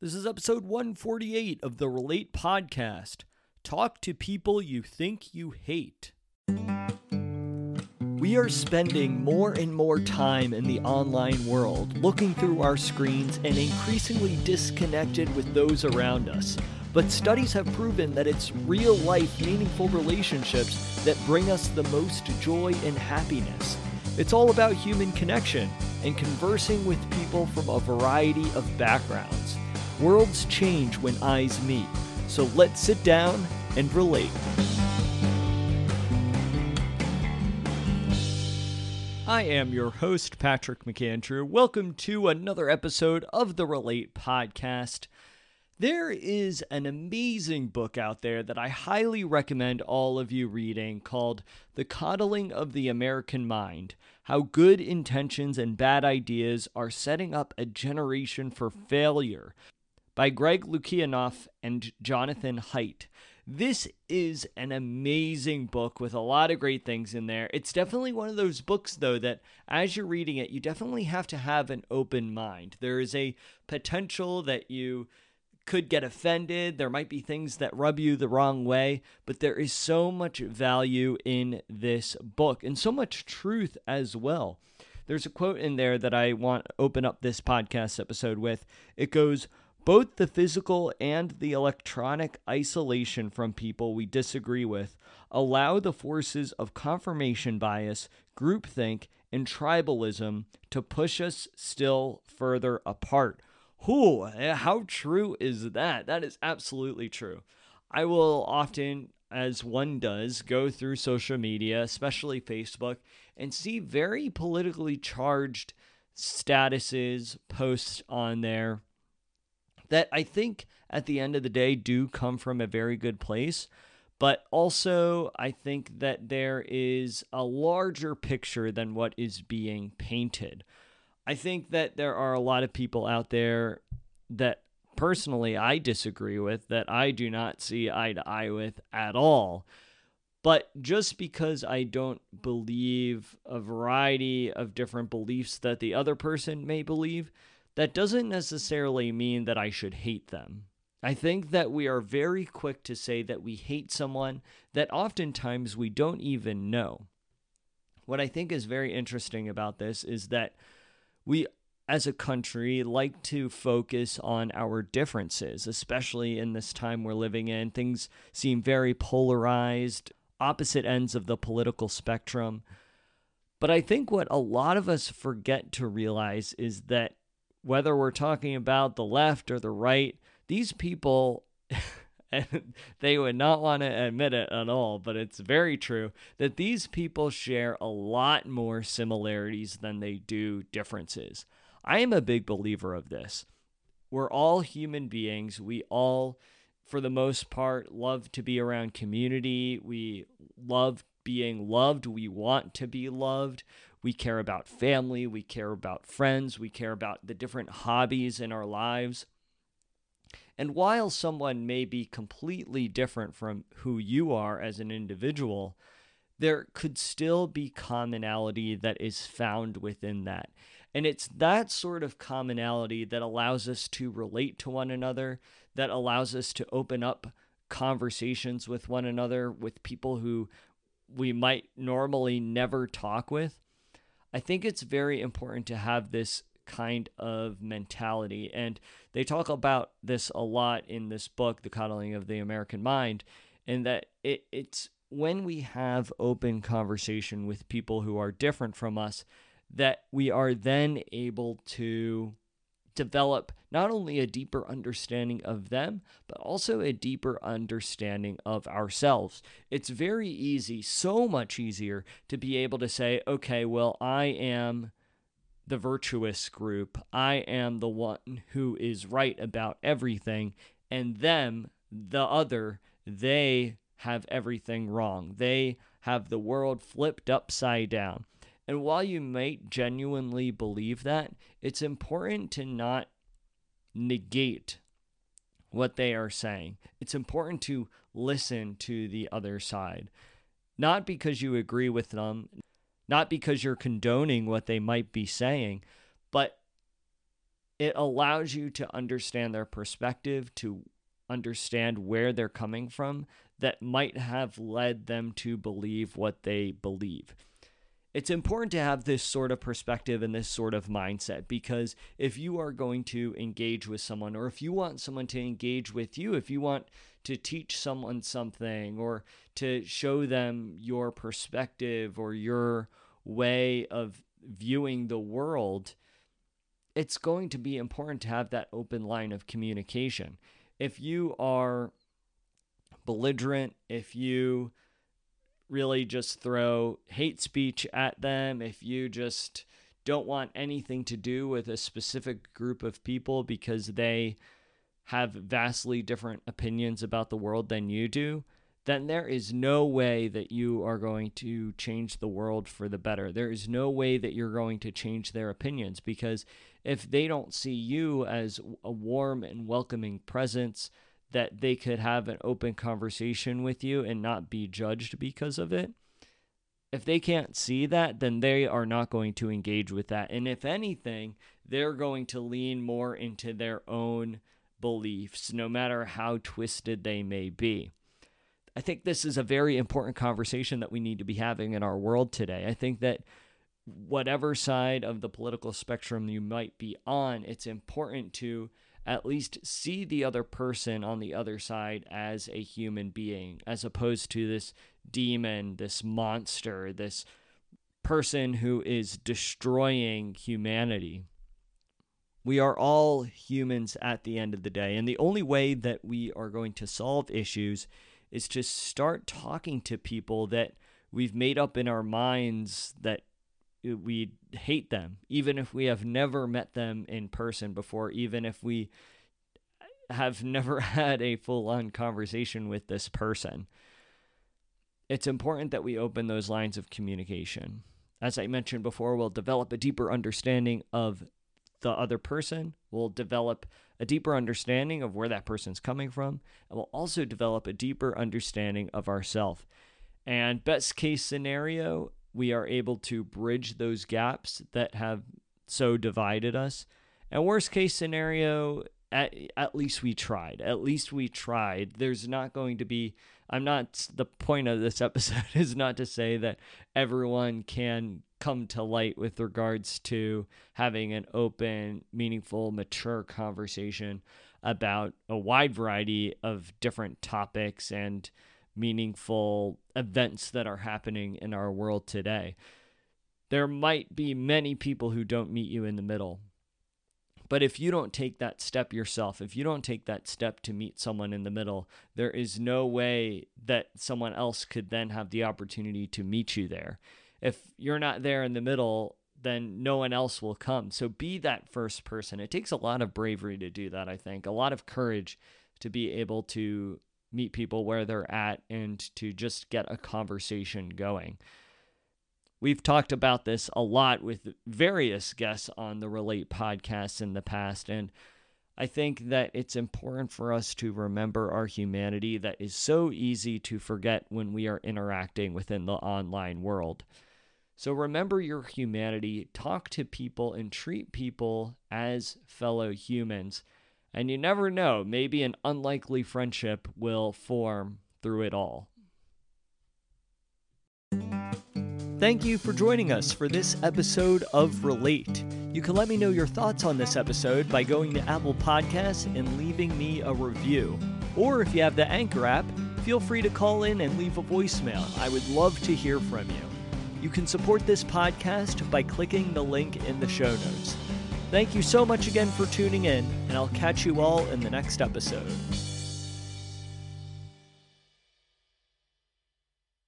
This is episode 148 of the Relate Podcast. Talk to people you think you hate. We are spending more and more time in the online world, looking through our screens and increasingly disconnected with those around us. But studies have proven that it's real life, meaningful relationships that bring us the most joy and happiness. It's all about human connection and conversing with people from a variety of backgrounds. Worlds change when eyes meet, so let's sit down and relate. I am your host, Patrick McAndrew. Welcome to another episode of the Relate Podcast. There is an amazing book out there that I highly recommend all of you reading called The Coddling of the American Mind How Good Intentions and Bad Ideas Are Setting Up a Generation for Failure by Greg Lukianoff and Jonathan Haidt. This is an amazing book with a lot of great things in there. It's definitely one of those books, though, that as you're reading it, you definitely have to have an open mind. There is a potential that you could get offended. There might be things that rub you the wrong way, but there is so much value in this book and so much truth as well. There's a quote in there that I want to open up this podcast episode with. It goes, both the physical and the electronic isolation from people we disagree with allow the forces of confirmation bias, groupthink, and tribalism to push us still further apart. Whew, how true is that? That is absolutely true. I will often, as one does, go through social media, especially Facebook, and see very politically charged statuses, posts on there that I think at the end of the day do come from a very good place. But also, I think that there is a larger picture than what is being painted. I think that there are a lot of people out there that personally I disagree with, that I do not see eye to eye with at all. But just because I don't believe a variety of different beliefs that the other person may believe, that doesn't necessarily mean that I should hate them. I think that we are very quick to say that we hate someone that oftentimes we don't even know. What I think is very interesting about this is that we as a country like to focus on our differences, especially in this time we're living in. Things seem very polarized, opposite ends of the political spectrum. But I think what a lot of us forget to realize is that whether we're talking about the left or the right, these people. and they would not want to admit it at all, but it's very true that these people share a lot more similarities than they do differences. I am a big believer of this. We're all human beings. We all, for the most part, love to be around community. We love being loved. We want to be loved. We care about family. We care about friends. We care about the different hobbies in our lives. And while someone may be completely different from who you are as an individual, there could still be commonality that is found within that. And it's that sort of commonality that allows us to relate to one another, that allows us to open up conversations with one another, with people who we might normally never talk with. I think it's very important to have this kind of mentality. And they talk about this a lot in this book, The Coddling of the American Mind, and that it, it's when we have open conversation with people who are different from us that we are then able to develop not only a deeper understanding of them, but also a deeper understanding of ourselves. It's very easy, so much easier, to be able to say, okay, well, I am the virtuous group. I am the one who is right about everything. And them, the other, they have everything wrong. They have the world flipped upside down. And while you might genuinely believe that, it's important to not negate what they are saying. It's important to listen to the other side. Not because you agree with them, not because you're condoning what they might be saying, but it allows you to understand their perspective, to understand where they're coming from that might have led them to believe what they believe. It's important to have this sort of perspective and this sort of mindset because if you are going to engage with someone, or if you want someone to engage with you, if you want to teach someone something or to show them your perspective or your way of viewing the world, it's going to be important to have that open line of communication. If you are belligerent, if you really just throw hate speech at them, if you just don't want anything to do with a specific group of people because they have vastly different opinions about the world than you do, then there is no way that you are going to change the world for the better. There is no way that you're going to change their opinions because if they don't see you as a warm and welcoming presence, that they could have an open conversation with you and not be judged because of it. If they can't see that, then they are not going to engage with that. And if anything, they're going to lean more into their own beliefs, no matter how twisted they may be. I think this is a very important conversation that we need to be having in our world today. I think that whatever side of the political spectrum you might be on, it's important to at least see the other person on the other side as a human being, as opposed to this demon, this monster, this person who is destroying humanity. We are all humans at the end of the day, and the only way that we are going to solve issues is to start talking to people that we've made up in our minds that we hate them, even if we have never met them in person before, even if we have never had a full on conversation with this person. It's important that we open those lines of communication. As I mentioned before, we'll develop a deeper understanding of the other person. We'll develop a deeper understanding of where that person's coming from, and we'll also develop a deeper understanding of ourselves. And best case scenario, we are able to bridge those gaps that have so divided us. And worst case scenario, at, at least we tried. At least we tried. There's not going to be, I'm not, the point of this episode is not to say that everyone can come to light with regards to having an open, meaningful, mature conversation about a wide variety of different topics and meaningful events that are happening in our world today. There might be many people who don't meet you in the middle. But if you don't take that step yourself, if you don't take that step to meet someone in the middle, there is no way that someone else could then have the opportunity to meet you there. If you're not there in the middle, then no one else will come. So be that first person. It takes a lot of bravery to do that, I think, a lot of courage to be able to meet people where they're at and to just get a conversation going. We've talked about this a lot with various guests on the Relate podcast in the past. And I think that it's important for us to remember our humanity that is so easy to forget when we are interacting within the online world. So remember your humanity, talk to people, and treat people as fellow humans. And you never know, maybe an unlikely friendship will form through it all. Thank you for joining us for this episode of Relate. You can let me know your thoughts on this episode by going to Apple Podcasts and leaving me a review. Or if you have the Anchor app, feel free to call in and leave a voicemail. I would love to hear from you. You can support this podcast by clicking the link in the show notes. Thank you so much again for tuning in, and I'll catch you all in the next episode.